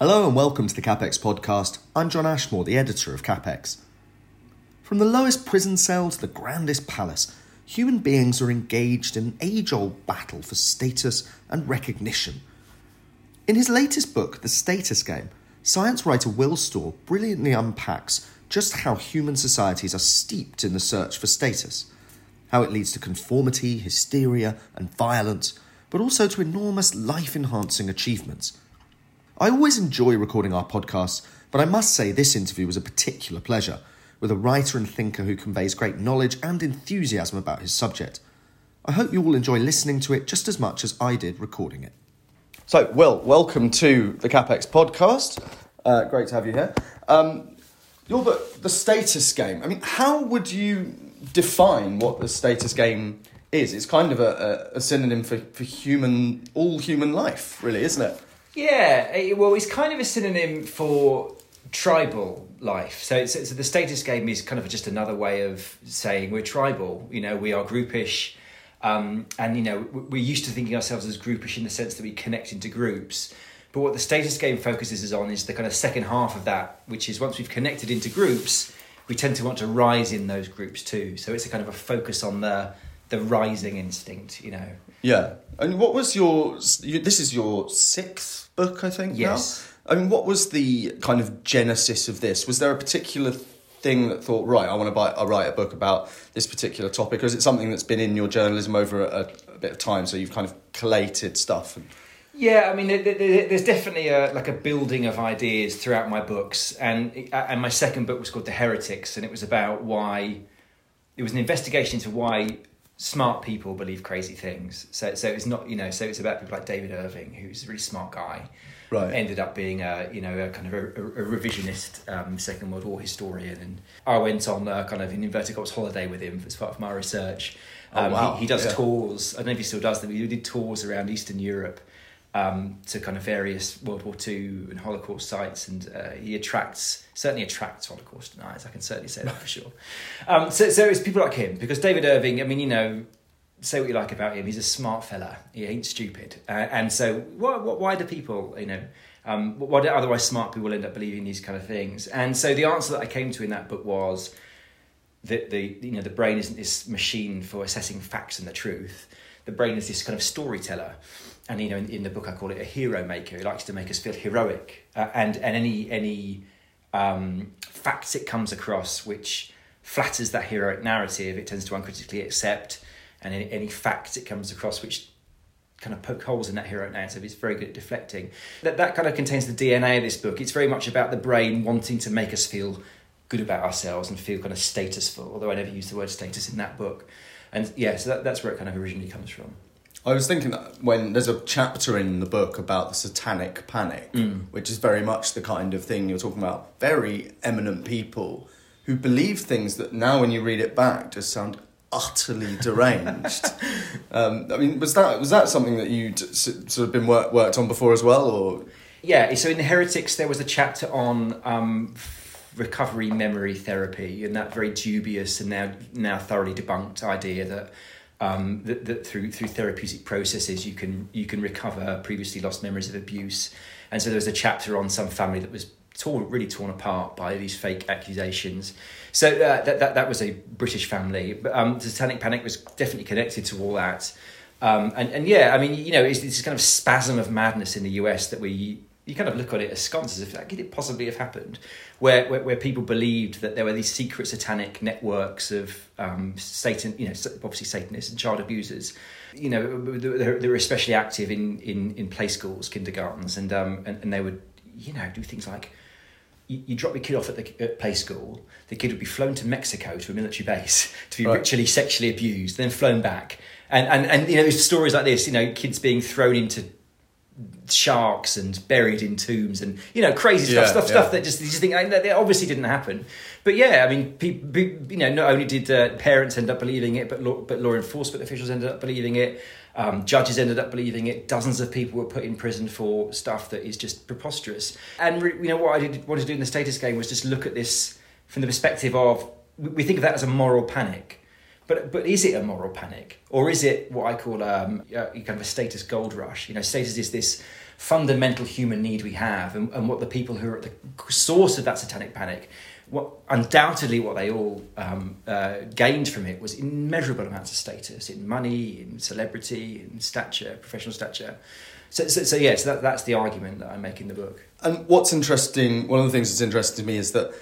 Hello and welcome to the CapX podcast. I'm John Ashmore, the editor of CapX. From the lowest prison cell to the grandest palace, human beings are engaged in an age old battle for status and recognition. In his latest book, The Status Game, science writer Will Storr brilliantly unpacks just how human societies are steeped in the search for status, how it leads to conformity, hysteria, and violence, but also to enormous life enhancing achievements. I always enjoy recording our podcasts, but I must say this interview was a particular pleasure, with a writer and thinker who conveys great knowledge and enthusiasm about his subject. I hope you all enjoy listening to it just as much as I did recording it. So, Will, welcome to the CapX podcast. Uh, great to have you here. Um, your book, The Status Game. I mean, how would you define what the status game is? It's kind of a, a, a synonym for, for human, all human life, really, isn't it? Yeah, eh, well, it's kind of a synonym for tribal life. So, it's, so the status game is kind of just another way of saying we're tribal. You know, we are groupish, um, and you know we're used to thinking ourselves as groupish in the sense that we connect into groups. But what the status game focuses on is the kind of second half of that, which is once we've connected into groups, we tend to want to rise in those groups too. So it's a kind of a focus on the the rising instinct. You know. Yeah. And what was your? This is your sixth book, I think. now? Yes. I mean, what was the kind of genesis of this? Was there a particular thing that thought, right, I want to buy, I write a book about this particular topic, or is it something that's been in your journalism over a, a bit of time? So you've kind of collated stuff. And, Yeah, I mean, there- there- there's definitely a like a building of ideas throughout my books, and uh, and my second book was called The Heretics, and it was about why it was an investigation into why smart people believe crazy things. So so it's not you know so it's about people like David Irving, who's a really smart guy, Right. Ended up being a you know a kind of a, a revisionist um, Second World War historian, and I went on a kind of an inverted commas holiday with him as part of my research. Oh, Um, wow. he, he does Yeah. tours. I don't know if he still does them. He did tours around Eastern Europe um, to kind of various World War II and Holocaust sites, and uh, he attracts certainly attracts Holocaust deniers. I can certainly say that for sure. Um, so, so it's people like him because David Irving. I mean, you know, say what you like about him. He's a smart fella. He ain't stupid. Uh, and so, why, why, why do people, you know, um, why do otherwise smart people end up believing these kind of things? And so, the answer that I came to in that book was that the you know the brain isn't this machine for assessing facts and the truth. The brain is this kind of storyteller, and you know in, in the book I call it a hero maker. It likes to make us feel heroic, uh, and and any any um, facts it comes across which flatters that heroic narrative, it tends to uncritically accept, and any, any facts it comes across which kind of poke holes in that heroic narrative. It's very good at deflecting. That that kind of contains the DNA of this book. It's very much about the brain wanting to make us feel good about ourselves and feel kind of statusful. Although I never use the word status in that book. And yeah, so that, that's where it kind of originally comes from. I was thinking that when there's a chapter in the book about the satanic panic, which is very much the kind of thing you're talking about. Very eminent people who believe things that now, when you read it back, just sound utterly deranged. um, I mean, was that was that something that you'd sort of been work, worked on before as well, or Yeah, so in the Heretics, there was a chapter on um, recovery memory therapy, and that very dubious and now now thoroughly debunked idea that um, that, that through through therapeutic processes you can you can recover previously lost memories of abuse, And so there was a chapter on some family that was torn, really torn apart by these fake accusations. So uh, that, that that was a British family. But um, Satanic Panic was definitely connected to all that. Um, and and yeah, I mean, you know, it's this kind of spasm of madness in the US that we you kind of look at it as if that could it possibly have happened, where, where, where people believed that there were these secret satanic networks of um, Satan, you know, obviously Satanists and child abusers, you know, they were especially active in, in, in play schools, kindergartens, and, um, and and they would you know do things like you, you drop your kid off at the at play school, the kid would be flown to Mexico to a military base to be right. ritually sexually abused, then flown back. And, and, and you know, there's stories like this, you know, kids being thrown into sharks and buried in tombs and you know crazy stuff, yeah, stuff, yeah. stuff that just you just think that obviously didn't happen. But yeah, I mean, people, you know, not only did uh, parents end up believing it, but law, but law enforcement officials ended up believing it. Um, judges ended up believing it. Dozens of people were put in prison for stuff that is just preposterous. And you know what I did, wanted to do in the status game was just look at this from the perspective of we think of that as a moral panic but but is it a moral panic, or is it what I call um, kind of a status gold rush? You know, status is this fundamental human need we have, and, and what the people who are at the source of that satanic panic, what undoubtedly what they all um, uh, gained from it was immeasurable amounts of status in money, in celebrity, in stature, professional stature. So, so, so yeah, so that, that's the argument that I make in the book. And what's interesting, one of the things that's interesting to me is that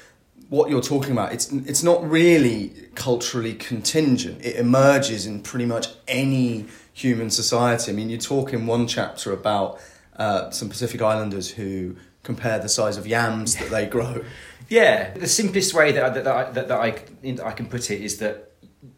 what you're talking about, it's it's not really culturally contingent. It emerges in pretty much any human society. I mean, you talk in one chapter about uh, some Pacific Islanders who compare the size of yams that they grow. Yeah, the simplest way that that, that, I, that, that I, I can put it is that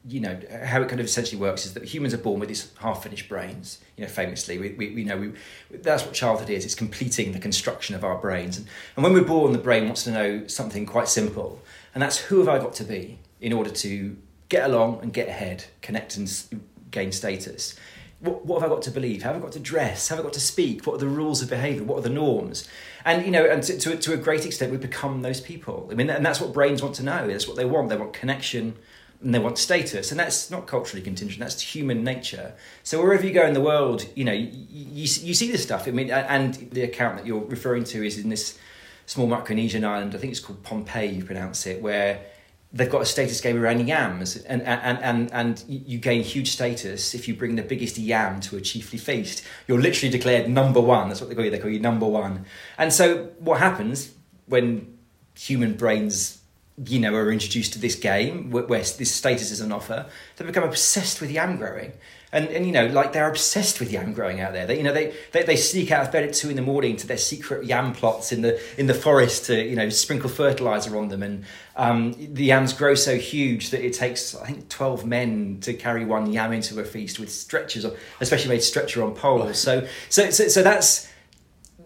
you know how it kind of essentially works is that humans are born with these half-finished brains you know famously we, we, we know we that's what childhood is it's completing the construction of our brains and, and when we're born the brain wants to know something quite simple and that's who have i got to be in order to get along and get ahead connect and gain status what, what have I got to believe? Have I got to dress? Have I got to speak? What are the rules of behaviour? What are the norms? And you know, and to, to, to a great extent, we become those people. I mean, and that's what brains want to know. That's what they want. They want connection and they want status and that's not culturally contingent that's human nature. So wherever you go in the world you know you, you, you see this stuff. I mean and the account that you're referring to is in this small micronesian island i think it's called pohnpei you pronounce it where they've got a status game around yams and, and, and, and you gain huge status if you bring the biggest yam to a chiefly feast. You're literally declared number one. That's what they call you. They call you number one. And so what happens when human brains you know, are introduced to this game where, this status is on offer, they become obsessed with yam growing. And, and you know, like they're obsessed with yam growing out there. They, you know, they, they, they sneak out of bed at two in the morning to their secret yam plots in the in the forest to you know sprinkle fertilizer on them. And um, the yams grow so huge that it takes I think twelve men to carry one yam into a feast with stretchers, especially made stretcher on poles. So so so, so that's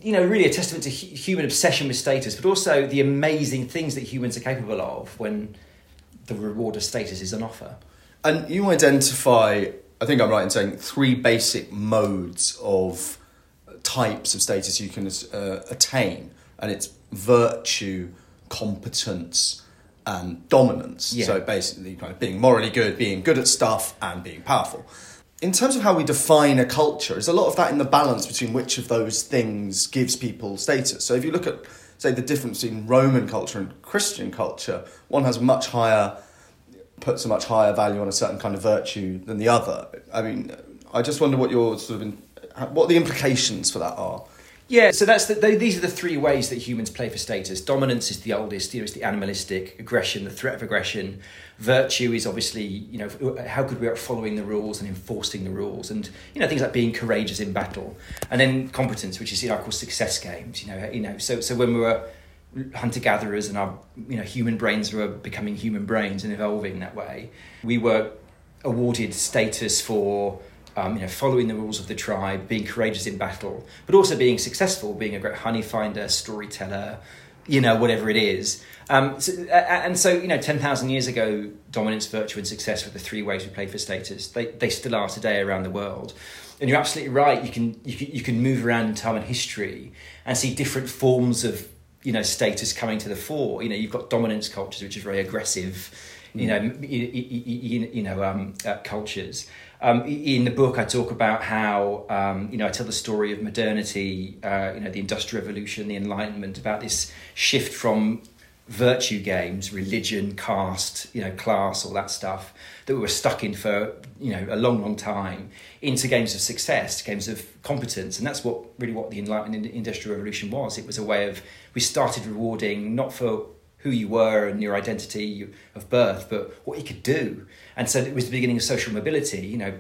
you know, really a testament to human obsession with status, but also the amazing things that humans are capable of when the reward of status is on offer. And you identify, I think I'm right in saying, three basic modes of types of status you can uh, attain, and it's virtue, competence, and dominance. Yeah. So basically, kind of being morally good, being good at stuff, and being powerful in terms of how we define a culture, is a lot of that in the balance between which of those things gives people status. So if you look at, say, the difference between Roman culture and Christian culture, one has much higher, puts a much higher value on a certain kind of virtue than the other. I mean, I just wonder what your sort of, in, what the implications for that are. Yeah, so that's the, these are the three ways that humans play for status. Dominance is the oldest, you know, it's the animalistic. Aggression, the threat of aggression. Virtue is obviously, you know, how good we are at following the rules and enforcing the rules, and you know things like being courageous in battle. And then competence, which is you know, I call success games. You know, you know, so so when we were hunter gatherers and our you know human brains were becoming human brains and evolving that way, we were awarded status for um, you know, following the rules of the tribe, being courageous in battle, but also being successful, being a great honey finder, storyteller, you know, whatever it is. Um, so, and so, you know, 10,000 years ago, dominance, virtue, and success were the three ways we played for status. They, they still are today around the world. And you're absolutely right. You can, you can, you can move around in time and history and see different forms of, you know, status coming to the fore. You know, you've got dominance cultures, which is very aggressive, you know, you, you, you know, um, uh, cultures. Um, in the book, I talk about how um, you know I tell the story of modernity, uh, you know, the Industrial Revolution, the Enlightenment, about this shift from virtue games, religion, caste, you know, class, all that stuff that we were stuck in for you know a long, long time into games of success, games of competence, and that's what really what the Enlightenment Industrial Revolution was. It was a way of we started rewarding not for who you were and your identity of birth, but what you could do. And so it was the beginning of social mobility. You know,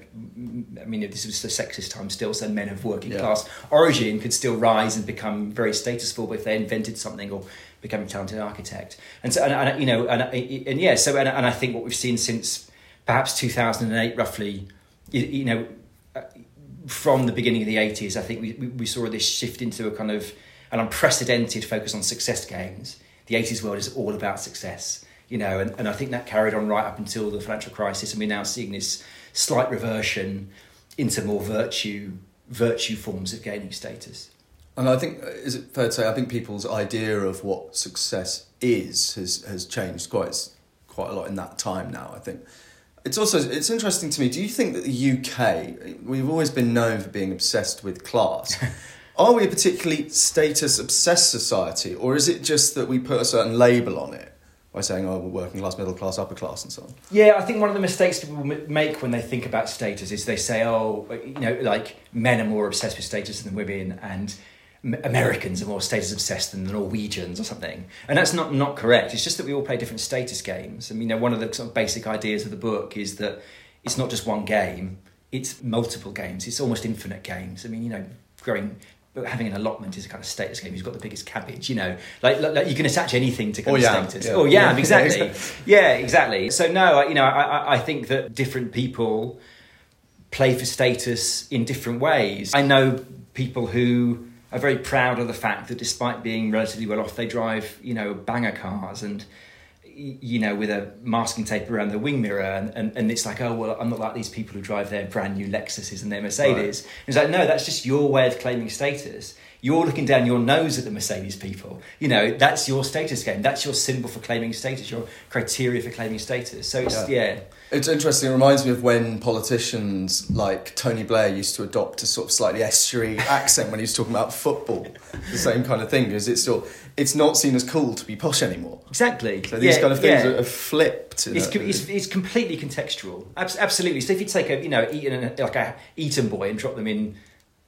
I mean, this was the sexist time still, so men of working yeah. class origin could still rise and become very statusful if they invented something or became a talented architect. And so, and, and you know, and, and yeah, so, and, and I think what we've seen since perhaps 2008, roughly, you, you know, uh, from the beginning of the 80s, I think we, we saw this shift into a kind of an unprecedented focus on success games the 80s world is all about success, you know, and, and I think that carried on right up until the financial crisis, and we're now seeing this slight reversion into more virtue virtue forms of gaining status. And I think, uh, is it fair to say, I think people's idea of what success is has, has changed quite quite a lot in that time now. I think it's also it's interesting to me. Do you think that the UK we've always been known for being obsessed with class? Are we a particularly status obsessed society, or is it just that we put a certain label on it by saying, oh, we're working class, middle class, upper class, and so on? Yeah, I think one of the mistakes people make when they think about status is they say, oh, you know, like men are more obsessed with status than women, and Americans are more status obsessed than the Norwegians or something. And that's not, not correct. It's just that we all play different status games. I mean, you know, one of the sort of basic ideas of the book is that it's not just one game, it's multiple games. It's almost infinite games. I mean, you know, growing but having an allotment is a kind of status game. Who's got the biggest cabbage? You know, like, like you can attach anything to kind oh, of status. Yeah. Oh yeah, yeah. exactly. yeah, exactly. So no, you know, I, I think that different people play for status in different ways. I know people who are very proud of the fact that despite being relatively well off, they drive you know banger cars and you know, with a masking tape around the wing mirror, and, and, and it's like, oh, well, I'm not like these people who drive their brand new Lexuses and their Mercedes. Right. It's like, no, that's just your way of claiming status. You're looking down your nose at the Mercedes people. You know, that's your status game. That's your symbol for claiming status, your criteria for claiming status. So it's, yeah. yeah. It's interesting. It reminds me of when politicians like Tony Blair used to adopt a sort of slightly estuary accent when he was talking about football. The same kind of thing, because it's still it's not seen as cool to be posh anymore. Exactly. So these yeah, kind of things yeah. are, flipped. It's, it's, it's, completely contextual. Absolutely. So if you take a you know Eton, like a Eton boy and drop them in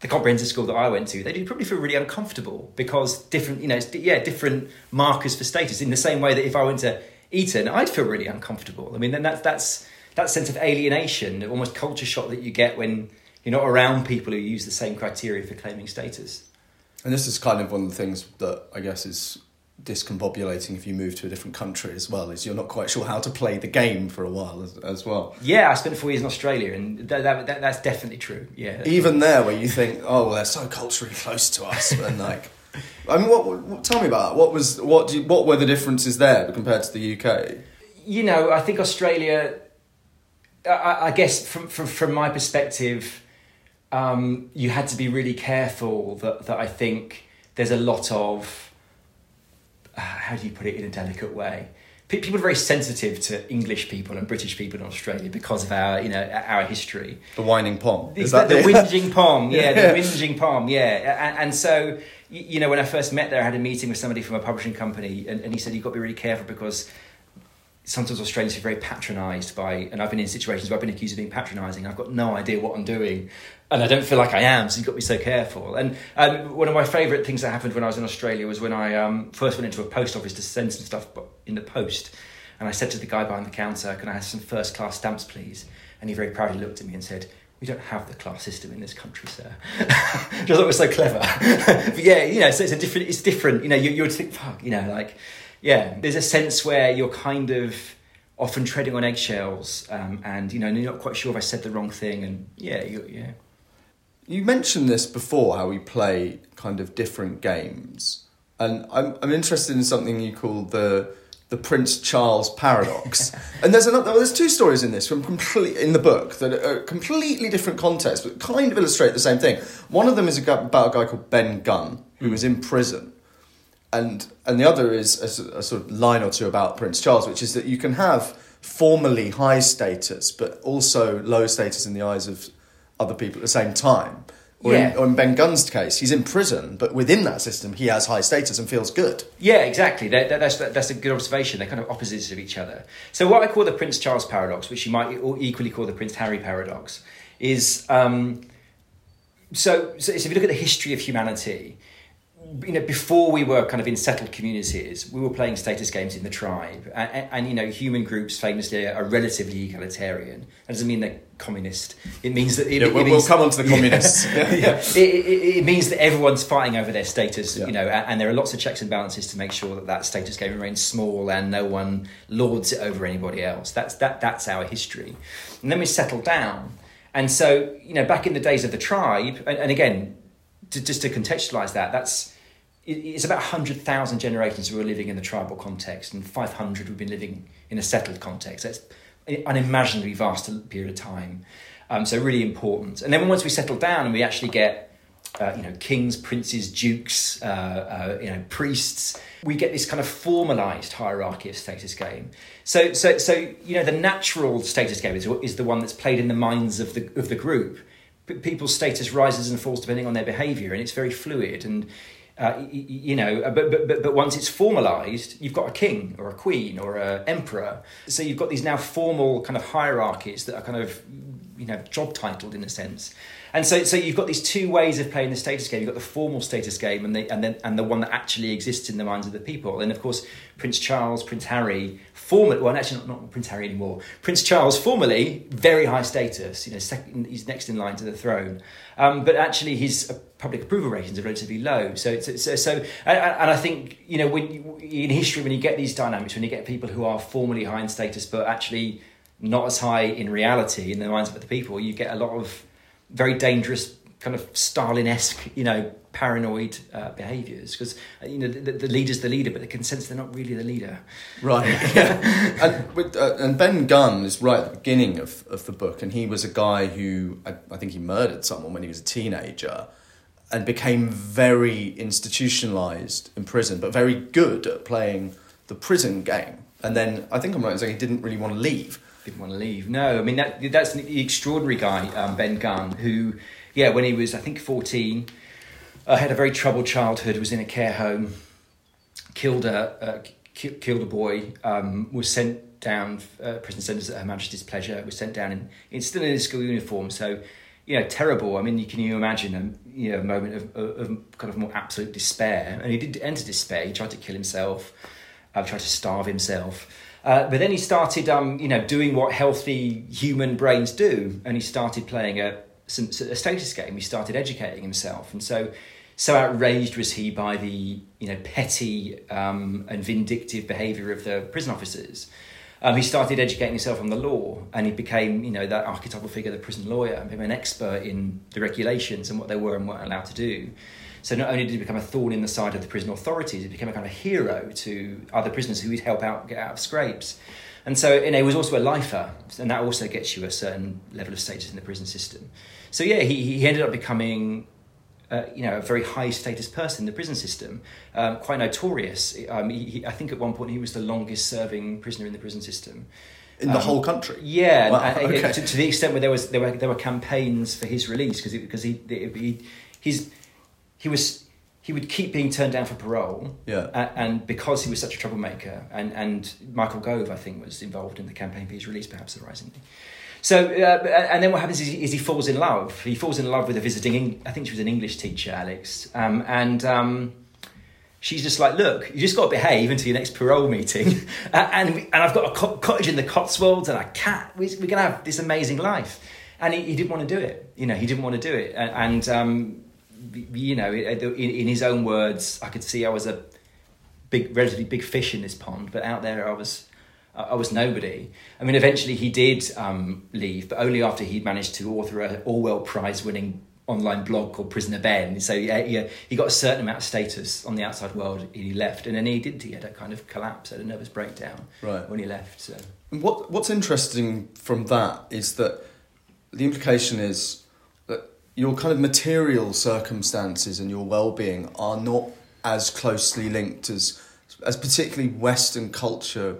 the comprehensive school that I went to, they'd probably feel really uncomfortable because different you know yeah different markers for status. In the same way that if I went to Eton, I'd feel really uncomfortable. I mean, then that's that's that sense of alienation, almost culture shock that you get when you're not around people who use the same criteria for claiming status. And this is kind of one of the things that I guess is discombobulating if you move to a different country as well is you're not quite sure how to play the game for a while as, as well. Yeah i spent four years in australia and that, that, that, that's definitely true. Yeah even there where you think oh well they're so culturally close to us and like i mean what, what, tell me about that. What was what you, what were the differences there compared to the uk you know i think australia i, I guess from, from from my perspective um, you had to be really careful that, that I think there's a lot of, uh, how do you put it in a delicate way? people are very sensitive to English people and British people in Australia because of our, you know, our history. The whining palm. Is that the, the whinging pom? Yeah, yeah, the whinging pom. Yeah, and, and, so you know, when I first met there, I had a meeting with somebody from a publishing company, and, and he said you've got to be really careful because sometimes Australians are very patronised by, and I've been in situations where I've been accused of being patronising. I've got no idea what I'm doing, and I don't feel like I am. So you've got to be so careful. And um, one of my favourite things that happened when I was in Australia was when I um, first went into a post office to send some stuff in the post, and I said to the guy behind the counter, "Can I have some first class stamps, please?" And he very proudly looked at me and said. We don't have the class system in this country, sir. Which I thought was so clever. but yeah, you know, so it's a different. It's different. You know, you, you would think, fuck, you know, like yeah, there's a sense where you're kind of often treading on eggshells, um, and you know, you're not quite sure if I said the wrong thing, and yeah, you, yeah. You mentioned this before, how we play kind of different games, and I'm I'm interested in something you call the the Prince Charles paradox. and there's another, well, there's two stories in this from complete in the book that are completely different contexts, but kind of illustrate the same thing. One of them is about a guy called Ben Gunn who was in prison and and the other is a, a, sort of line or two about Prince Charles, which is that you can have formally high status, but also low status in the eyes of other people at the same time. Or, Yeah. in, or in Ben Gunn's case, he's in prison, but within that system, he has high status and feels good. Yeah, exactly. That, that, that's, that's a good observation. They're kind of opposites of each other. So, what I call the Prince Charles paradox, which you might equally call the Prince Harry paradox, is um, so, so, so if you look at the history of humanity, you know, before we were kind of in settled communities, we were playing status games in the tribe, and, and, and, you know, human groups famously are relatively egalitarian. That doesn't mean they're communist. It means that it, Yeah, it we'll, means, we'll come on to the communists. yeah. It, it, it means that everyone's fighting over their status, Yeah. you know, and, and there are lots of checks and balances to make sure that that status game remains small and no one lords it over anybody else. That's that. That's our history, and then we settle down. And so, you know, back in the days of the tribe, and, and again, to, just to contextualize that, that's it's about 100,000 generations who are living in the tribal context and 500 who've been living in a settled context. That's an unimaginably vast period of time. Um, so really important. And then once we settle down and we actually get uh, you know, kings, princes, dukes, uh, uh, you know, priests. We get this kind of formalized hierarchy of status game. So, so, so you know, the natural status game is, is the one that's played in the minds of the of the group. P- People's status rises and falls depending on their behaviour, and it's very fluid. And uh, you know, uh, but, but but once it's formalised, you've got a king or a queen or an emperor. So you've got these now formal kind of hierarchies that are kind of you know job titled in a sense. And so, so you've got these two ways of playing the status game. You've got the formal status game, and the and and the one that actually exists in the minds of the people. And of course, Prince Charles, Prince Harry, formally well, actually not, not Prince Harry anymore. Prince Charles, formerly very high status. You know, second, he's next in line to the throne. Um, but actually, his uh, public approval ratings are relatively low. So, so, so, so and, and I think you know when you, in history, when you get these dynamics, when you get people who are formally high in status, but actually not as high in reality in the minds of the people, you get a lot of very dangerous kind of Stalin-esque, you know, paranoid uh, behaviours because uh, you know the, the leader's the leader, but they can sense they're not really the leader. Right. and, with, uh, and Ben Gunn is right at the beginning of, of the book, and he was a guy who I, I think he murdered someone when he was a teenager and became very institutionalized in prison, but very good at playing the prison game. And then I think I'm right in saying he didn't really want to leave. Didn't want to leave. No, I mean that that's the extraordinary guy, um, Ben Gunn, who, yeah, when he was I think fourteen, uh, had a very troubled childhood. Was in a care home, killed a uh, ki- killed a boy. Um, was sent down uh, prison sentence at Her Majesty's pleasure. Was sent down in, in still in his school uniform. So, you know, terrible. I mean, you can you imagine a you know moment of, of, of kind of more absolute despair. And he did enter despair. He tried to kill himself. Uh, tried to starve himself. Uh, but then he started, um, you know, doing what healthy human brains do, and he started playing a, some, a status game. He started educating himself, and so, so outraged was he by the, you know, petty um, and vindictive behaviour of the prison officers. Um, he started educating himself on the law, and he became, you know, that archetypal figure, the prison lawyer, and became an expert in the regulations and what they were and weren't allowed to do. So not only did he become a thorn in the side of the prison authorities, he became a kind of hero to other prisoners who he'd help out get out of scrapes. And so, you know, he was also a lifer, and that also gets you a certain level of status in the prison system. So yeah, he, he ended up becoming, uh, you know, a very high status person in the prison system, um, quite notorious. Um, he, he, I think at one point he was the longest serving prisoner in the prison system. In the whole country? Yeah, Wow, and- and okay. to, to the extent where there was there were there were campaigns for his release because because he, he he's he was he would keep being turned down for parole. Yeah. a- and because he was such a troublemaker, and and Michael Gove I think was involved in the campaign for his release, perhaps surprisingly. So uh, and then what happens is he, is he falls in love. He falls in love with a visiting. Eng- I think she was an English teacher, Alex, um, and. Um, she's just like, look, you just got to behave until your next parole meeting, Uh, and we, and I've got a co- cottage in the Cotswolds and a cat. We, we're gonna have this amazing life, and he, he didn't want to do it. You know, he didn't want to do it, and, and um, you know, in, in his own words, I could see I was a big, relatively big fish in this pond, but out there I was. I was nobody. I mean, eventually he did um, leave, but only after he'd managed to author a Orwell Prize-winning online blog called Prisoner Ben. So yeah, yeah, he got a certain amount of status on the outside world. and He left, and then he did. He had a kind of collapse, had a nervous breakdown Right. when he left. So And What What's interesting from that is that the implication is your kind of material circumstances and your well-being are not as closely linked as as particularly Western culture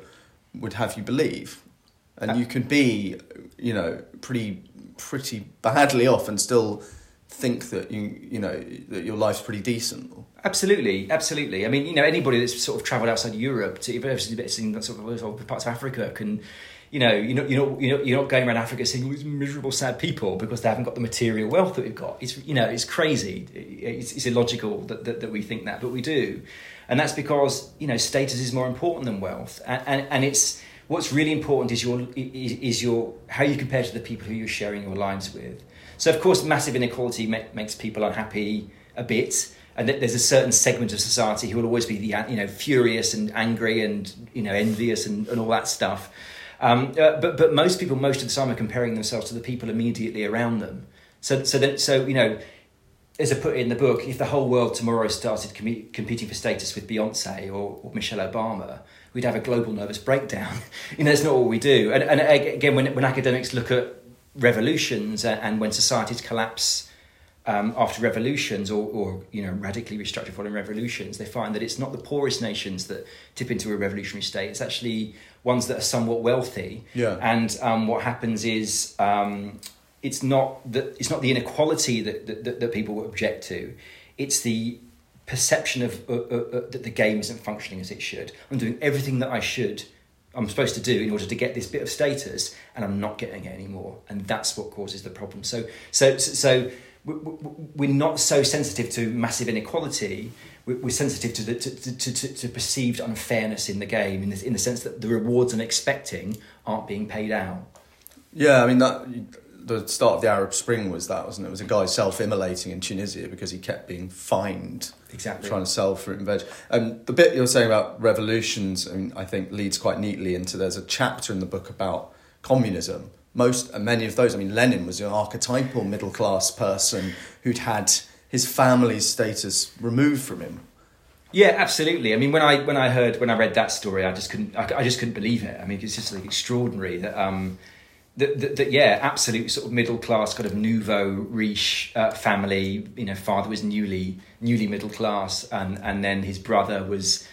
would have you believe. and uh, you can be, you know, pretty pretty badly off and still think that you you know that your life's pretty decent. Absolutely, absolutely. I mean, you know, anybody that's sort of travelled outside Europe to even seen sort of parts of Africa can, you know, you know, you know, you know, you're not going around Africa seeing all these miserable, sad people because they haven't got the material wealth that we've got. It's you know, it's crazy. It's, it's illogical that, that, that we think that, but we do, and that's because you know, status is more important than wealth, and and, and it's what's really important is your is, your how you compare to the people who you're sharing your lives with. So of course, massive inequality makes people unhappy a bit and there's a certain segment of society who will always be the you know furious and angry and you know envious and, and all that stuff. Um, uh, but but most people most of the time are comparing themselves to the people immediately around them. So so so you know. As I put in the book, if the whole world tomorrow started com- competing for status with Beyonce or, or Michelle Obama, we'd have a global nervous breakdown. you know, that's not what we do. And, and again, when, when academics look at revolutions and when societies collapse um, after revolutions or, or you know radically restructured following revolutions, they find that it's not the poorest nations that tip into a revolutionary state. It's actually ones that are somewhat wealthy. Yeah. And um, what happens is um, it's not the it's not the inequality that, that, that people object to. It's the perception of uh, uh, uh, that the game isn't functioning as it should. I'm doing everything that I should. I'm supposed to do in order to get this bit of status, and I'm not getting it anymore, and that's what causes the problem. So, so, so we're not so sensitive to massive inequality. We're sensitive to, the, to, to, to, to perceived unfairness in the game, in the, in the sense that the rewards I'm expecting aren't being paid out. Yeah, I mean that the start of the Arab Spring was that, wasn't it? It was a guy self-immolating in Tunisia because he kept being fined. Exactly. Trying to sell fruit and veg. And the bit you're saying about revolutions, I, mean, I think leads quite neatly into. There's a chapter in the book about communism most many of those. I mean, Lenin was an archetypal middle class person who'd had his family's status removed from him. Yeah, absolutely. I mean, when I when I heard when I read that story, I just couldn't I, I just couldn't believe it. I mean, it's just like extraordinary that um that, that, that yeah, absolute sort of middle class kind of nouveau riche uh, family. You know, father was newly newly middle class, and and then his brother was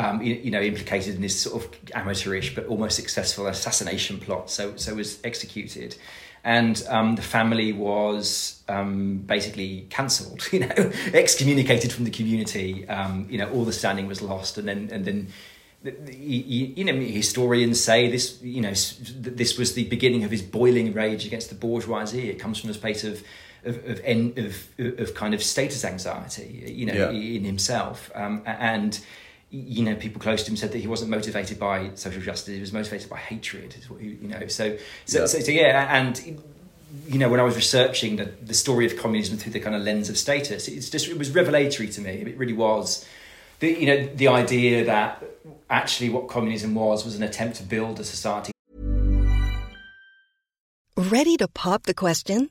um, you, you, know, implicated in this sort of amateurish but almost successful assassination plot. So, so was executed, and um, the family was um, basically cancelled. You know, excommunicated from the community. Um, you know, all the standing was lost, and then and then. You know, historians say this. You know, this was the beginning of his boiling rage against the bourgeoisie. It comes from a space of of of, of, of kind of status anxiety. You know, yeah. in himself, um, and you know, people close to him said that he wasn't motivated by social justice; he was motivated by hatred. Is what he, you know. So, so, yeah. So, so, yeah, and you know, when I was researching the, the story of communism through the kind of lens of status, it's just it was revelatory to me. It really was. The, you know, the idea that actually what communism was was an attempt to build a society. Ready to pop the question?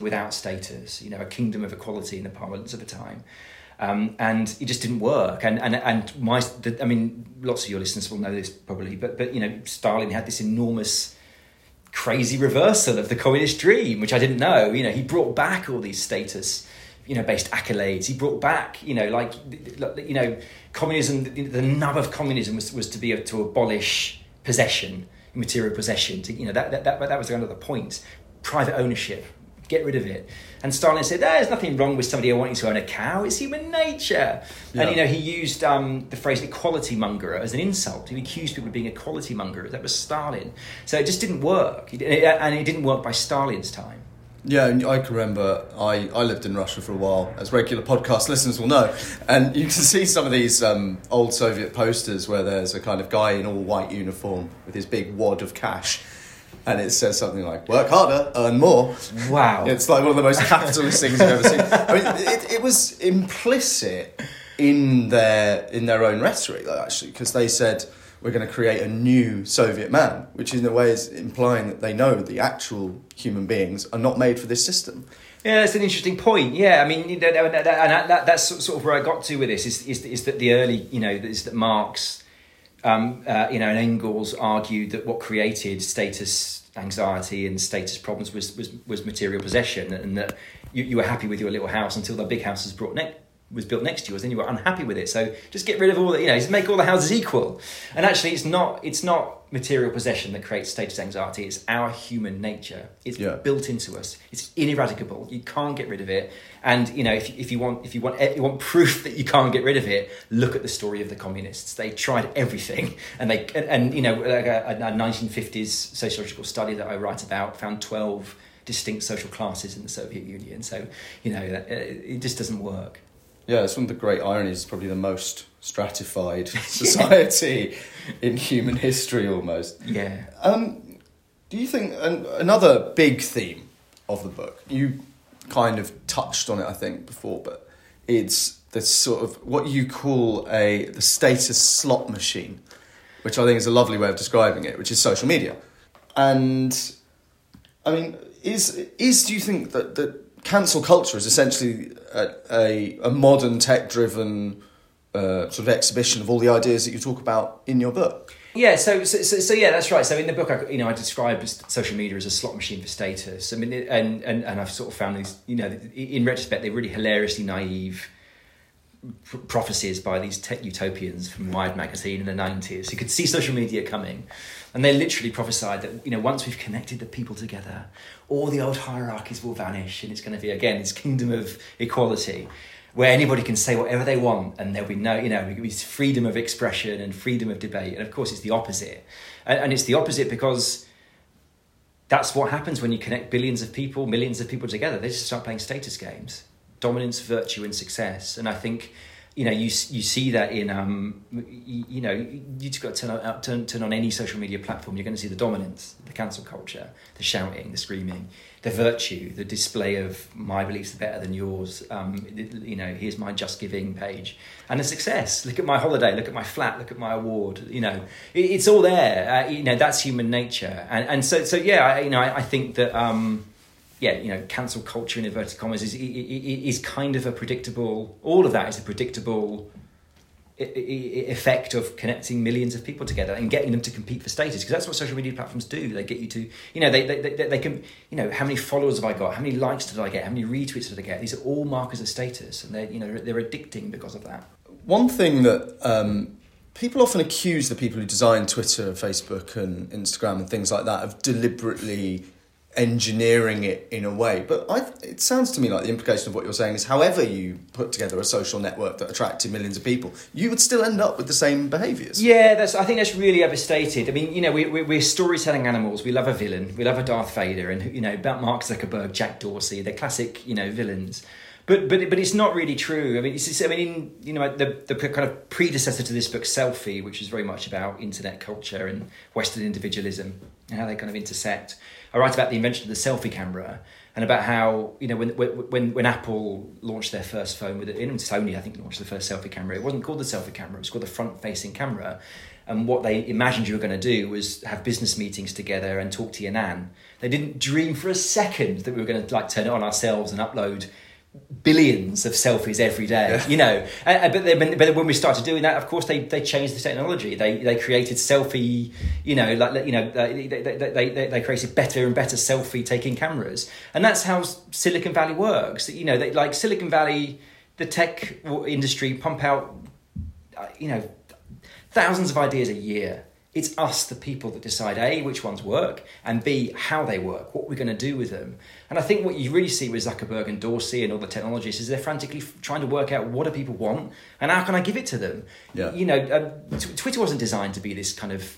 Without status, you know, a kingdom of equality in the parlance of the time. Um, and it just didn't work. And and and my, the, I mean, lots of your listeners will know this probably, but but you know, Stalin had this enormous, crazy reversal of the communist dream, which I didn't know. You know, he brought back all these status, you know, based accolades. He brought back, you know, like you know, communism. The, the nub of communism was was to be to abolish possession, material possession. To you know, that that that, that was kind of the point. Private ownership, get rid of it. And Stalin said, there's nothing wrong with somebody wanting to own a cow, it's human nature. Yeah. And, you know, he used um, the phrase equality monger as an insult. He accused people of being equality mongers. That was Stalin. So it just didn't work. And it didn't work by Stalin's time. Yeah, and I can remember I, I lived in Russia for a while, as regular podcast listeners will know. And you can see some of these um, old Soviet posters where there's a kind of guy in all white uniform with his big wad of cash and it says something like "work harder, earn more." Wow, it's like one of the most capitalist things you've ever seen. I mean, it, it was implicit in their in their own rhetoric, actually, because they said we're going to create a new Soviet man, which in a way is implying that they know the actual human beings are not made for this system. Yeah, that's an interesting point. Yeah, I mean, and that, that, that's sort of where I got to with this is, is, is that the early, you know, is that Marx, um, uh, you know, and Engels argued that what created status anxiety and status problems was, was, was material possession and that you, you were happy with your little house until the big house was brought next was built next to yours, then you were unhappy with it. So just get rid of all the, you know, just make all the houses equal. And actually, it's not it's not material possession that creates status anxiety. It's our human nature. It's yeah. built into us. It's ineradicable. You can't get rid of it. And you know, if, if you want if you want if you want proof that you can't get rid of it, look at the story of the communists. They tried everything, and they and, and you know, like a, a 1950s sociological study that I write about found twelve distinct social classes in the Soviet Union. So you know, uh, it just doesn't work. Yeah, it's one of the great ironies. Probably the most stratified society in human history, almost. Yeah. Um, do you think an, another big theme of the book? You kind of touched on it, I think, before, but it's the sort of what you call a the status slot machine, which I think is a lovely way of describing it, which is social media. And I mean, is is do you think that that cancel culture is essentially a, a, a modern tech driven uh, sort of exhibition of all the ideas that you talk about in your book. Yeah, so, so, so, yeah, that's right. So in the book, I, you know, I describe social media as a slot machine for status. I mean, and, and, and I've sort of found these, you know, in retrospect, they're really hilariously naive prophecies by these tech utopians from Wired magazine in the 90s who could see social media coming. And they literally prophesied that, you know, once we've connected the people together, all the old hierarchies will vanish and it's going to be, again, this kingdom of equality where anybody can say whatever they want and there'll be no, you know, be freedom of expression and freedom of debate. And of course, it's the opposite. And, and it's the opposite because that's what happens when you connect billions of people, millions of people together. They just start playing status games dominance, virtue, and success. And I think you know you you see that in um you, you know you just got to turn on, turn, turn on any social media platform you're going to see the dominance the cancel culture the shouting the screaming the virtue the display of my beliefs are better than yours um you know here's my just giving page and the success. Look at my holiday look at my flat look at my award you know. It, it's all there uh, you know that's human nature and and so so yeah I, you know I, I think that um yeah, you know, cancel culture in inverted commas is is kind of a predictable. All of that is a predictable effect of connecting millions of people together and getting them to compete for status because that's what social media platforms do. They get you to you know they, they, they, they, can you know how many followers have i got? How many likes did i get? How many retweets did i get? These are all markers of status and they're you know they're addicting because of that. One thing that um, people often accuse the people who design twitter facebook and instagram and things like that of deliberately engineering it in a way. But I, it sounds to me like the implication of what you're saying is however you put together a social network that attracted millions of people, you would still end up with the same behaviours. Yeah, that's, I think that's really overstated. I mean, you know, we, we, we're storytelling animals. We love a villain. We love a Darth Vader. And, you know, about Mark Zuckerberg, Jack Dorsey, they're classic, you know, villains. But, but, but it's not really true. I mean, it's, I mean, you know, the, the kind of predecessor to this book, Selfie, which is very much about internet culture and Western individualism and how they kind of intersect I write about the invention of the selfie camera and about how you know when when when Apple launched their first phone with it, and Sony I think launched the first selfie camera. It wasn't called the selfie camera; it was called the front-facing camera. And what they imagined you were going to do was have business meetings together and talk to your nan. They didn't dream for a second that we were going to like turn it on ourselves and upload billions of selfies every day, you know. Uh, uh, but, then, but when we started doing that, of course, they, they changed the technology. They they created selfie, you know, like you know, they, they, they, they, they created better and better selfie taking cameras, and that's how Silicon Valley works. You know, they, like Silicon Valley, the tech industry pump out, uh, you know, thousands of ideas a year it's us, the people, that decide A, which ones work, and B, how they work, what we're going to do with them. And I think what you really see with Zuckerberg and Dorsey and all the technologists is they're frantically trying to work out what do people want and how can I give it to them. Yeah. You know, um, Twitter wasn't designed to be this kind of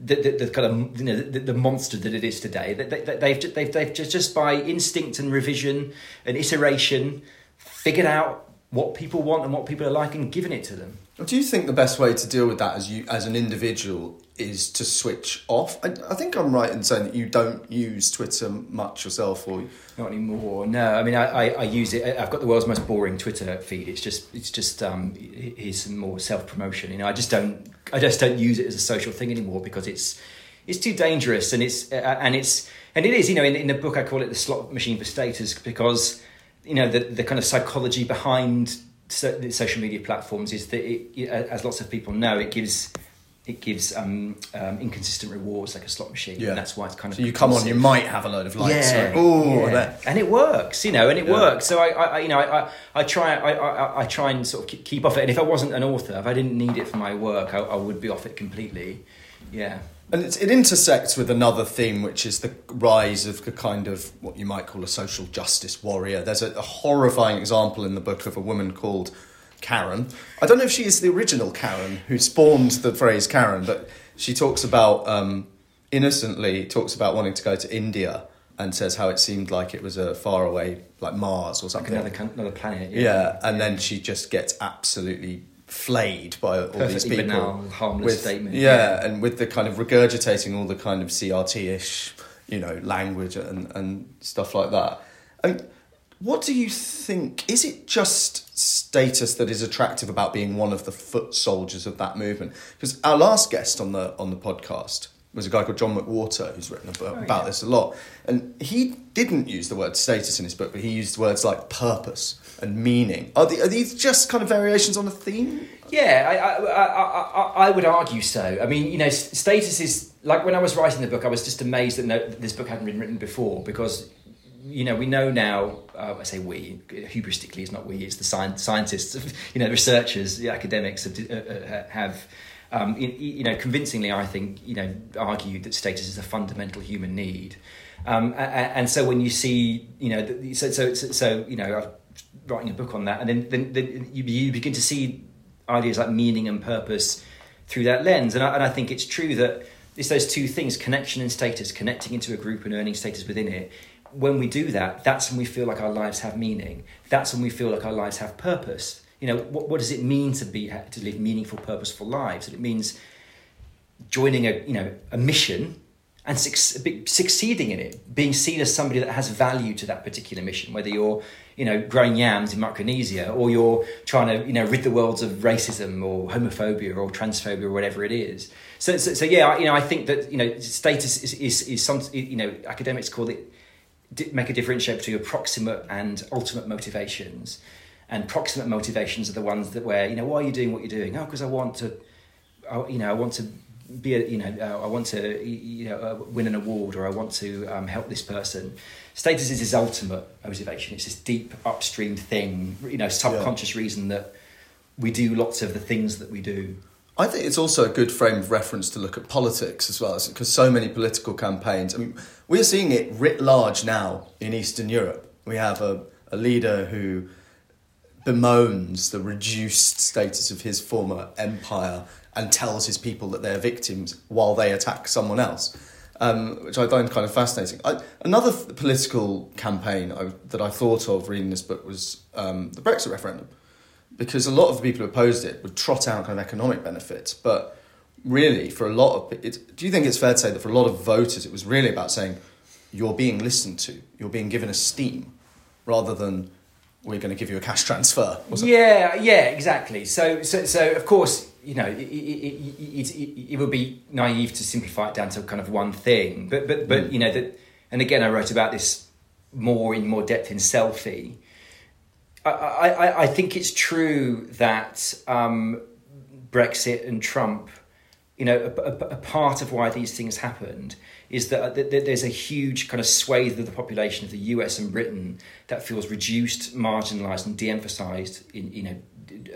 the, the, the, kind of you know the, the, monster that it is today. They, they, they've they've they've just, just by instinct and revision and iteration figured out what people want and what people are like and given it to them. Do you think the best way to deal with that as you as an individual is to switch off? I, I think I'm right in saying that you don't use Twitter much yourself, or not anymore. No, I mean I, I, I use it. I've got the world's most boring Twitter feed. It's just it's just um, here's more self promotion. You know, I just don't I just don't use it as a social thing anymore because it's it's too dangerous and it's uh, and it's and it is. You know, in, in the book I call it the slot machine for status because you know the the kind of psychology behind so, social media platforms is that it, as lots of people know, it gives it gives um, um, inconsistent rewards like a slot machine. Yeah. And that's why it's kind of. So you come on, you might have a load of likes. Yeah. Oh, yeah. and it works, you know, and it yeah. works. So I, I, you know, I, I try, I, I, I try and sort of keep off it. And if I wasn't an author, if I didn't need it for my work, I, I would be off it completely. Yeah. And it intersects with another theme, which is the rise of the kind of what you might call a social justice warrior. There's a, a horrifying example in the book of a woman called Karen. I don't know if she is the original Karen who spawned the phrase Karen, but she talks about um, innocently talks about wanting to go to India and says how it seemed like it was a far away like Mars or something. Like another another planet. Yeah. yeah, and then she just gets absolutely flayed by all Perfectly these people. Banal, harmless with, statement. Yeah, yeah, and with the kind of regurgitating all the kind of CRT ish, you know, language and and stuff like that. And what do you think? Is it just status that is attractive about being one of the foot soldiers of that movement? Because our last guest on the on the podcast was a guy called John McWhorter who's written about, oh, about this a lot, and he didn't use the word status in his book, but he used words like purpose and meaning. Are, the, are these just kind of variations on a theme? Yeah, I, I, I, I, would argue so. I mean, you know, status is like when I was writing the book, I was just amazed that, no, that this book hadn't been written before because you know, we know now, uh, I say we, hubristically, it's not we, it's the science, scientists, you know, researchers, the academics have, uh, uh have um, you know, convincingly, I think, you know, argued that status is a fundamental human need. Um, and so when you see, you know, so, so, so, you know, I'm writing a book on that, and then, then, then you, you begin to see ideas like meaning and purpose through that lens. And I, and I think it's true that it's those two things, connection and status, connecting into a group and earning status within it, when we do that, that's when we feel like our lives have meaning. That's when we feel like our lives have purpose. You know, what, what does it mean to be to live meaningful, purposeful lives? It means joining a you know a mission and succeeding in it, being seen as somebody that has value to that particular mission. Whether you're you know growing yams in Micronesia or you're trying to you know rid the world of racism or homophobia or transphobia or whatever it is. So so, so yeah, you know I think that you know status is is, is some you know academics call it make a differentiate between your proximate and ultimate motivations. And proximate motivations are the ones that where you know why are you doing what you're doing? Oh, because I want to, I, you know, I want to be a, you know uh, I want to you know uh, win an award or I want to um, help this person. Status is his ultimate motivation. It's this deep upstream thing, you know, subconscious yeah. reason that we do lots of the things that we do. I think it's also a good frame of reference to look at politics as well, because so many political campaigns. I mean, we're seeing it writ large now in Eastern Europe. We have a, a leader who bemoans the reduced status of his former empire and tells his people that they're victims while they attack someone else, um, which I find kind of fascinating. I, another f- political campaign I, that I thought of reading this book was um, the Brexit referendum because a lot of the people who opposed it would trot out kind of economic benefits, but really for a lot of it, do you think it's fair to say that for a lot of voters it was really about saying you're being listened to, you're being given esteem, rather than we're going to give you a cash transfer? Yeah, yeah, exactly. So, so, so of course, you know, it, it, it, it, would be naive to simplify it down to kind of one thing, but but but mm. you know that, and again, I wrote about this more in more depth in selfie I, I, I think it's true that um, Brexit and Trump, you know, a, a, a, part of why these things happened is that, that, that, there's a huge kind of swathe of the population of the US and Britain that feels reduced, marginalised, and de-emphasised in you know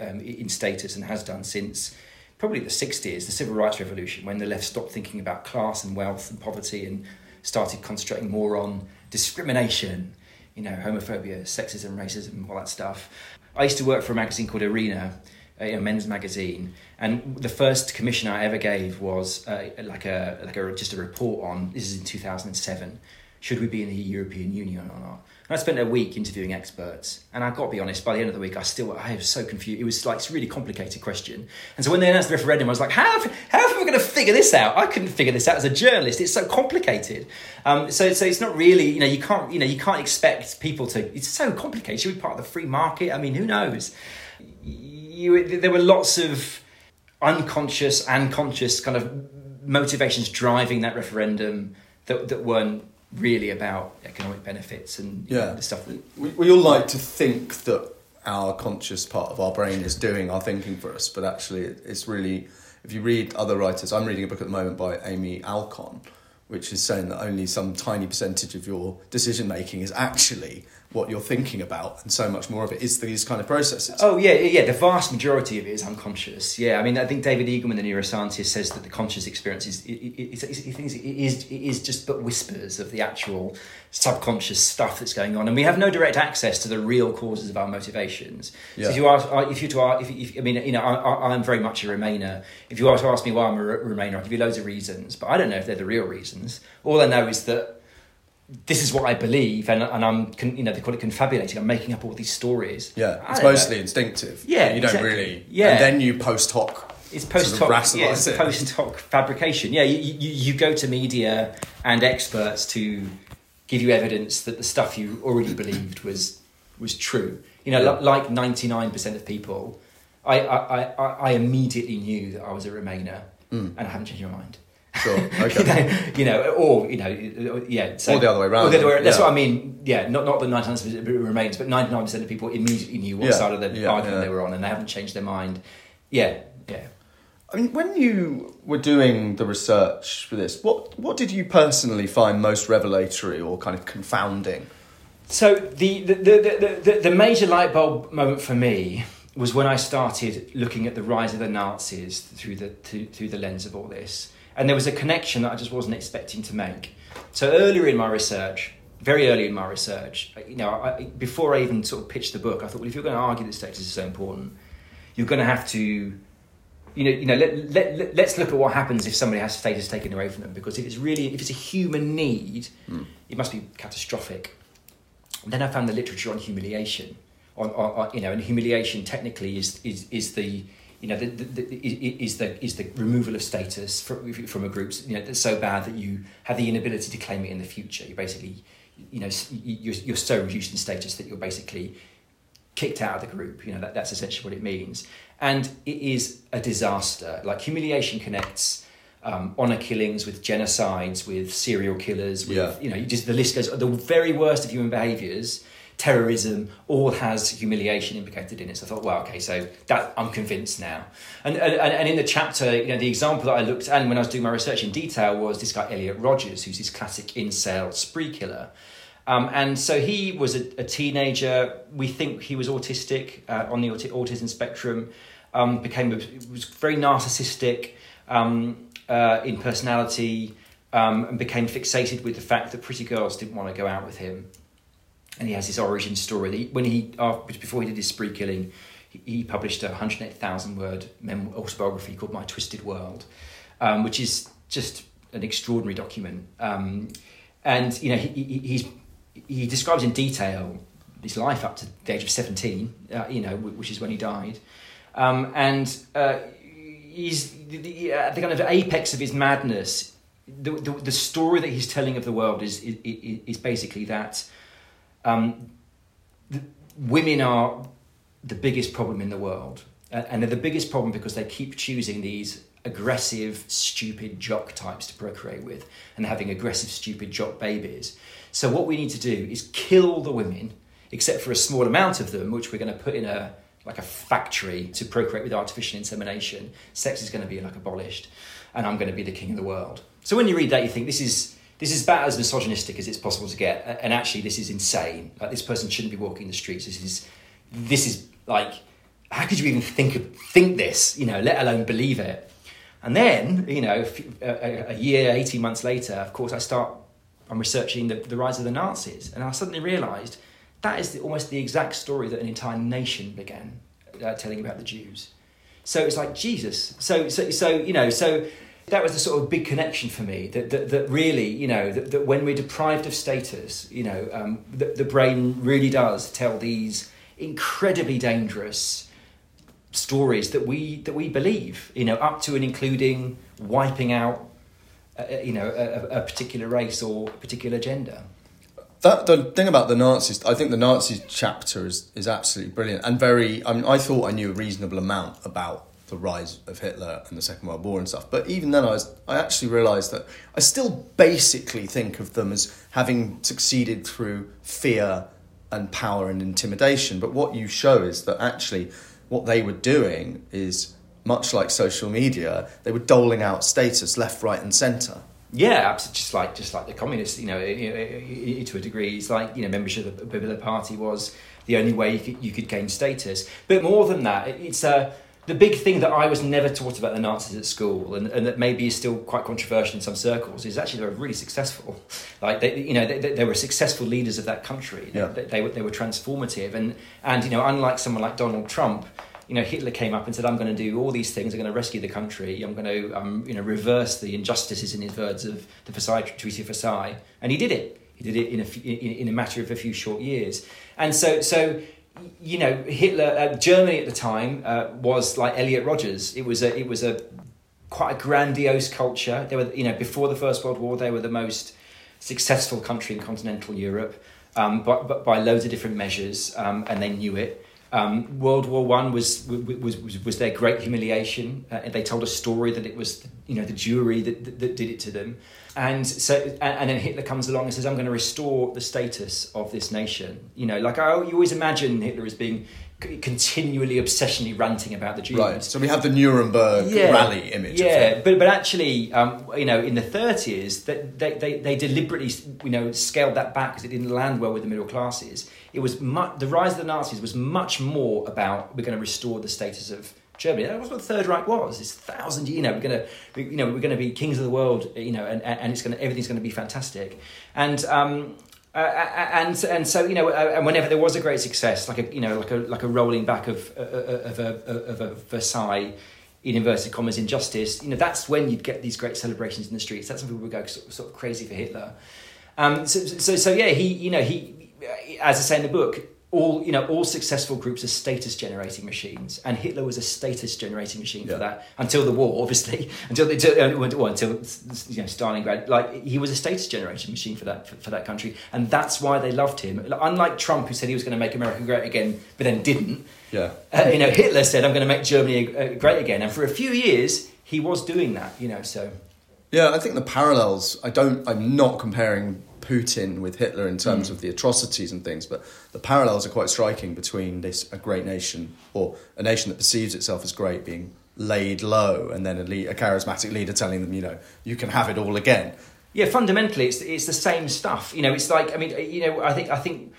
um, in status and has done since probably the 60s, the civil rights revolution, when the left stopped thinking about class and wealth and poverty and started concentrating more on discrimination, you know, homophobia, sexism, racism, all that stuff. I used to work for a magazine called Arena, a, men's magazine, and the first commission I ever gave was uh, like a like a just a report on this is in 2007. Should we be in the European Union or not? And I spent a week interviewing experts, and I've got to be honest. By the end of the week, I still I was so confused. It was like it's a really complicated question. And so when they announced the referendum, I was like, how how are we going to figure this out? I couldn't figure this out as a journalist. It's so complicated. Um, so so it's not really you know you can't you know you can't expect people to. It's so complicated. Should we be part of the free market? I mean, who knows? You, there were lots of unconscious and conscious kind of motivations driving that referendum that, that weren't really about economic benefits and yeah. Know, the stuff that we, we all like to think that our conscious part of our brain is doing our thinking for us, but actually it's really if you read other writers, I'm reading a book at the moment by Amy Alkon, which is saying that only some tiny percentage of your decision making is actually what you're thinking about, and so much more of it is these kind of processes. Oh yeah, yeah. The vast majority of it is unconscious. Yeah, I mean, I think David Eagleman, the neuroscientist, says that the conscious experience is it, it, it, he thinks it is it is just but whispers of the actual subconscious stuff that's going on, and we have no direct access to the real causes of our motivations. Yeah. So if you ask, if you to ask, if, if, I mean, you know, I, am very much a Remainer. If you are to ask me why I'm a Remainer, I'll give you loads of reasons, but I don't know if they're the real reasons. All I know is that this is what I believe, and, and I'm, you know, they call it confabulating. I'm making up all these stories. Yeah, it's mostly know. instinctive. Yeah, you don't exactly. really. Yeah, and then you post hoc. It's post hoc. Yeah, it's post hoc fabrication. Yeah, you, you, you go to media and experts to give you evidence that the stuff you already believed was was true. You know, yeah. like ninety nine percent of people, I, I, I, I immediately knew that I was a Remainer, mm. and I haven't changed my mind. Sure. Okay. you, know, or you know, yeah. So, or the other way around. The other way, that's yeah. what I mean. Yeah, not not the ninety nine percent remains, but ninety nine percent of people immediately knew what yeah. side of the yeah, argument they were on, and they haven't changed their mind. Yeah, yeah. I mean, when you were doing the research for this, what what did you personally find most revelatory or kind of confounding? So the the the, the, the major light bulb moment for me was when I started looking at the rise of the Nazis through the through, through the lens of all this and there was a connection that I just wasn't expecting to make. So earlier in my research, very early in my research, you know, I, before I even sort of pitched the book, I thought, well, if you're going to argue that status is so important, you're going to have to, you know, you know, let, let, let, us look at what happens if somebody has status taken away from them. Because if it's really, if it's a human need, mm. it must be catastrophic. And then I found the literature on humiliation, on, on, on you know, and humiliation technically is is is the you know, the, the, the, is the is the removal of status from, from a group you know that's so bad that you have the inability to claim it in the future. You're basically, you know, you're, you're so reduced in status that you're basically kicked out of the group. You know, that, that's essentially what it means, and it is a disaster. Like humiliation connects. Um, honor killings with genocides with serial killers with yeah. you know you just the list goes the very worst of human behaviors terrorism all has humiliation implicated in it. So I thought, well, okay, so that I'm convinced now. And, and, and in the chapter, you know, the example that I looked at and when I was doing my research in detail was this guy, Elliot Rogers, who's this classic incel spree killer. Um, and so he was a, a, teenager. We think he was autistic uh, on the autism spectrum. Um, became was very narcissistic um, uh, in personality, um, and became fixated with the fact that pretty girls didn't want to go out with him and he has his origin story. When he before he did his spree killing, he published a 108,000 word autobiography called My Twisted World, um, which is just an extraordinary document. Um, and you know he, he, he describes in detail his life up to the age of 17, uh, you know, which is when he died. Um, and uh, he's uh, the, kind of apex of his madness. The, the, the, story that he's telling of the world is, is, is basically that um, women are the biggest problem in the world. And they're the biggest problem because they keep choosing these aggressive, stupid jock types to procreate with and having aggressive, stupid jock babies. So, what we need to do is kill the women, except for a small amount of them, which we're going to put in a like a factory to procreate with artificial insemination, sex is going to be like abolished, and I'm going to be the king of the world. So when you read that, you think this is this is about as misogynistic as it's possible to get, and actually this is insane. Like this person shouldn't be walking the streets. This is this is like how could you even think of, think this? You know, let alone believe it. And then you know, a, a year, eighteen months later, of course, I start. I'm researching the, the rise of the Nazis, and I suddenly realised that is the, almost the exact story that an entire nation began uh, telling about the Jews. So it's like Jesus. So so so you know so that was the sort of big connection for me that, that, that really you know that, that when we're deprived of status you know um, the, the brain really does tell these incredibly dangerous stories that we that we believe you know up to and including wiping out uh, you know a, a particular race or a particular gender that the thing about the Nazis, I think the Nazis chapter is, is absolutely brilliant and very. I mean, I thought I knew a reasonable amount about the rise of Hitler and the Second World War and stuff, but even then, I was I actually realised that I still basically think of them as having succeeded through fear and power and intimidation. But what you show is that actually, what they were doing is much like social media. They were doling out status left, right, and centre yeah, just like just like the communists, you know, to a degree, it's like you know, membership of the party was the only way you could, you could gain status. But more than that, it's a the big thing that I was never taught about the Nazis at school, and, and that maybe is still quite controversial in some circles, is actually they were really successful. Like they, you know, they, they were successful leaders of that country. Yeah. They, they, were they were transformative, and and you know, unlike someone like Donald Trump, you know, Hitler came up and said, "I'm going to do all these things. I'm going to rescue the country. I'm going to, um, you know, reverse the injustices in his words of the Versailles Treaty of Versailles," and he did it. He did it in a few, in, in a matter of a few short years. And so, so you know, Hitler, uh, Germany at the time uh, was like Elliot Rogers. It was a, it was a quite a grandiose culture. They were, you know, before the First World War, they were the most successful country in continental Europe, um, but, but by loads of different measures, um, and they knew it. Um, World War One was, was was was their great humiliation. Uh, they told a story that it was you know the Jewry that, that, that did it to them, and so and, and, then Hitler comes along and says, "I'm going to restore the status of this nation." You know, like I, you always imagine Hitler as being continually obsessionally ranting about the Jews. Right. So we have the Nuremberg yeah, rally image. Yeah, but but actually, um, you know, in the thirties, that they, they, they deliberately you know scaled that back because it didn't land well with the middle classes. It was much, the rise of the Nazis was much more about we're going to restore the status of Germany. That was what the Third Reich was. It's thousand, you know, we're to, you know, we're to be kings of the world, you know, and, and it's to, everything's to be fantastic. And um, uh, and and so you know, uh, and whenever there was a great success, like a you know, like a like a rolling back of uh, uh, of a of a Versailles in inverted commas injustice, you know, that's when you'd get these great celebrations in the streets. That's when people would go sort of, sort of crazy for Hitler. Um, so, so so yeah, he you know he as I say in the book, all you know all successful groups are status generating machines and hitler was a status generating machine yeah. for that until the war obviously. Until until, uh, well, until you know stalingrad like he was a status generating machine for that for, for, that country and that's why they loved him. Unlike trump who said he was going to make america great again but then didn't yeah. uh, you know hitler said i'm going to make germany uh, great again. And for a few years he was doing that you know so. Yeah i think the parallels i don't i'm not comparing Putin with Hitler in terms mm. of the atrocities and things, but the parallels are quite striking between this a great nation or a nation that perceives itself as great being laid low, and then a, lead, a charismatic leader telling them, you know, you can have it all again. Yeah, fundamentally, it's it's the same stuff. You know, it's like I mean, you know, I think I think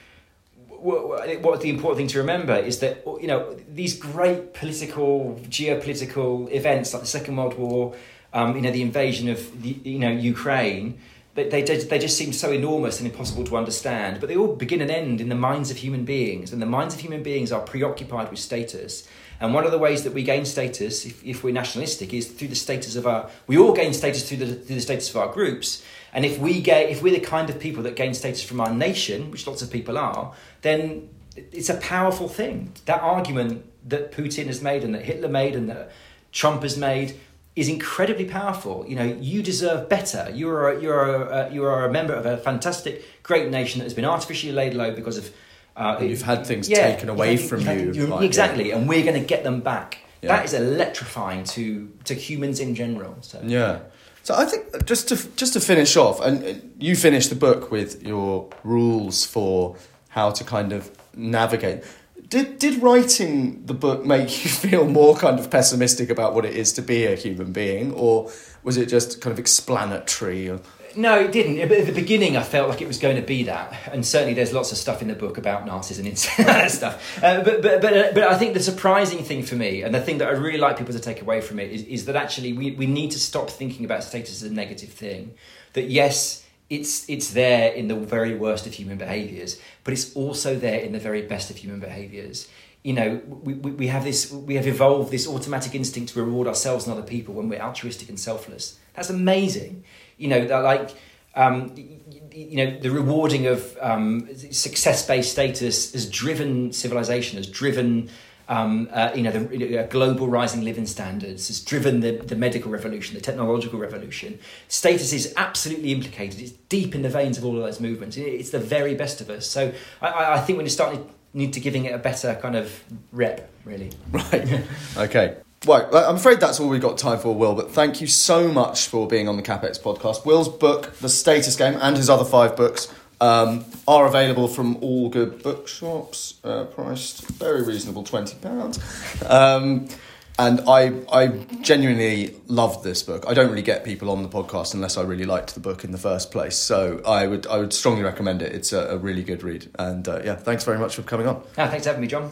what, what the important thing to remember is that you know these great political geopolitical events like the Second World War, um, you know, the invasion of the, you know Ukraine they, they, they just seem so enormous and impossible to understand, but they all begin and end in the minds of human beings, and the minds of human beings are preoccupied with status. And one of the ways that we gain status, if, if we're nationalistic, is through the status of our. We all gain status through the, through the status of our groups, and if we get, if we're the kind of people that gain status from our nation, which lots of people are, then it's a powerful thing. That argument that Putin has made, and that Hitler made, and that Trump has made is incredibly powerful. You know, you deserve better. You are a, you are a, uh, you are a member of a fantastic, great nation that has been artificially laid low because of. Uh, you've had things yeah, taken away from you. like, exactly, yeah. and we're going to get them back. Yeah. That is electrifying to to humans in general. So yeah. So I think uh, just to just to finish off, and uh, you finish the book with your rules for how to kind of navigate. Did did writing the book make you feel more kind of pessimistic about what it is to be a human being, or was it just kind of explanatory? Or... No, it didn't. At the beginning, I felt like it was going to be that, and certainly there's lots of stuff in the book about narcissism and stuff. Uh, but but but, uh, but I think the surprising thing for me, and the thing that I really like people to take away from it, is, is that actually we, we need to stop thinking about status as a negative thing. That yes, it's it's there in the very worst of human behaviors, but it's also there in the very best of human behaviors you know, we, we, we have this, we have evolved this automatic instinct to reward ourselves and other people when we're altruistic and selfless. That's amazing you know, that like, um, you know, the rewarding of um, success-based status has driven civilization, has driven um, uh, you know, the uh, global rising living standards has driven the, the medical revolution, the technological revolution. Status is absolutely implicated. It's deep in the veins of all of those movements. It's the very best of us. So I, I think we're start need to giving it a better kind of rep, really. Right. okay. Well, I'm afraid that's all we've got time for, Will, but thank you so much for being on the CapX podcast. Will's book, The Status Game, and his other five books um, are available from all good bookshops, uh, priced very reasonable £20. Um, and I, I genuinely loved this book. I don't really get people on the podcast unless I really liked the book in the first place. So I would, I would strongly recommend it. It's a, a really good read. And uh, yeah, thanks very much for coming on. Ah, thanks for having me, John.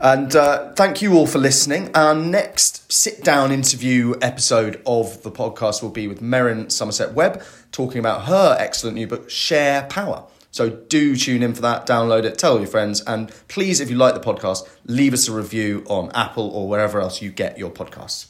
And uh, thank you all for listening. Our next sit down interview episode of the podcast will be with Merryn Somerset Webb talking about her excellent new book, Share Power. So do tune in for that, download it, tell your friends, and please, if you like the podcast, leave us a review on Apple or wherever else you get your podcasts.